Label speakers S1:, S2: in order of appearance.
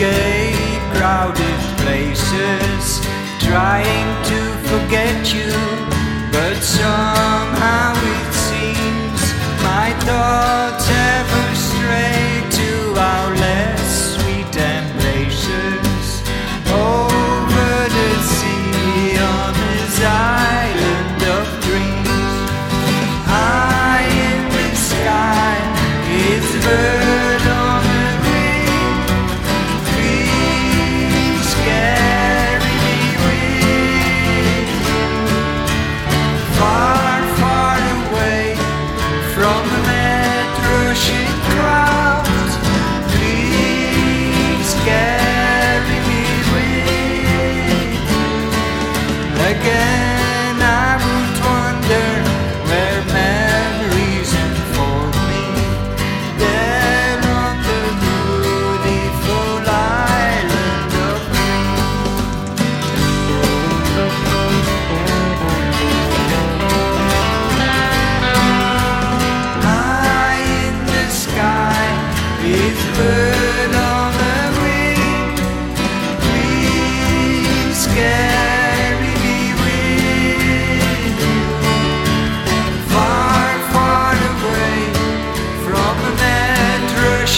S1: navigate crowded places, trying to forget you, but somehow it seems my thoughts. again, I would wonder where memories me. There on the beautiful island of High in the sky birds.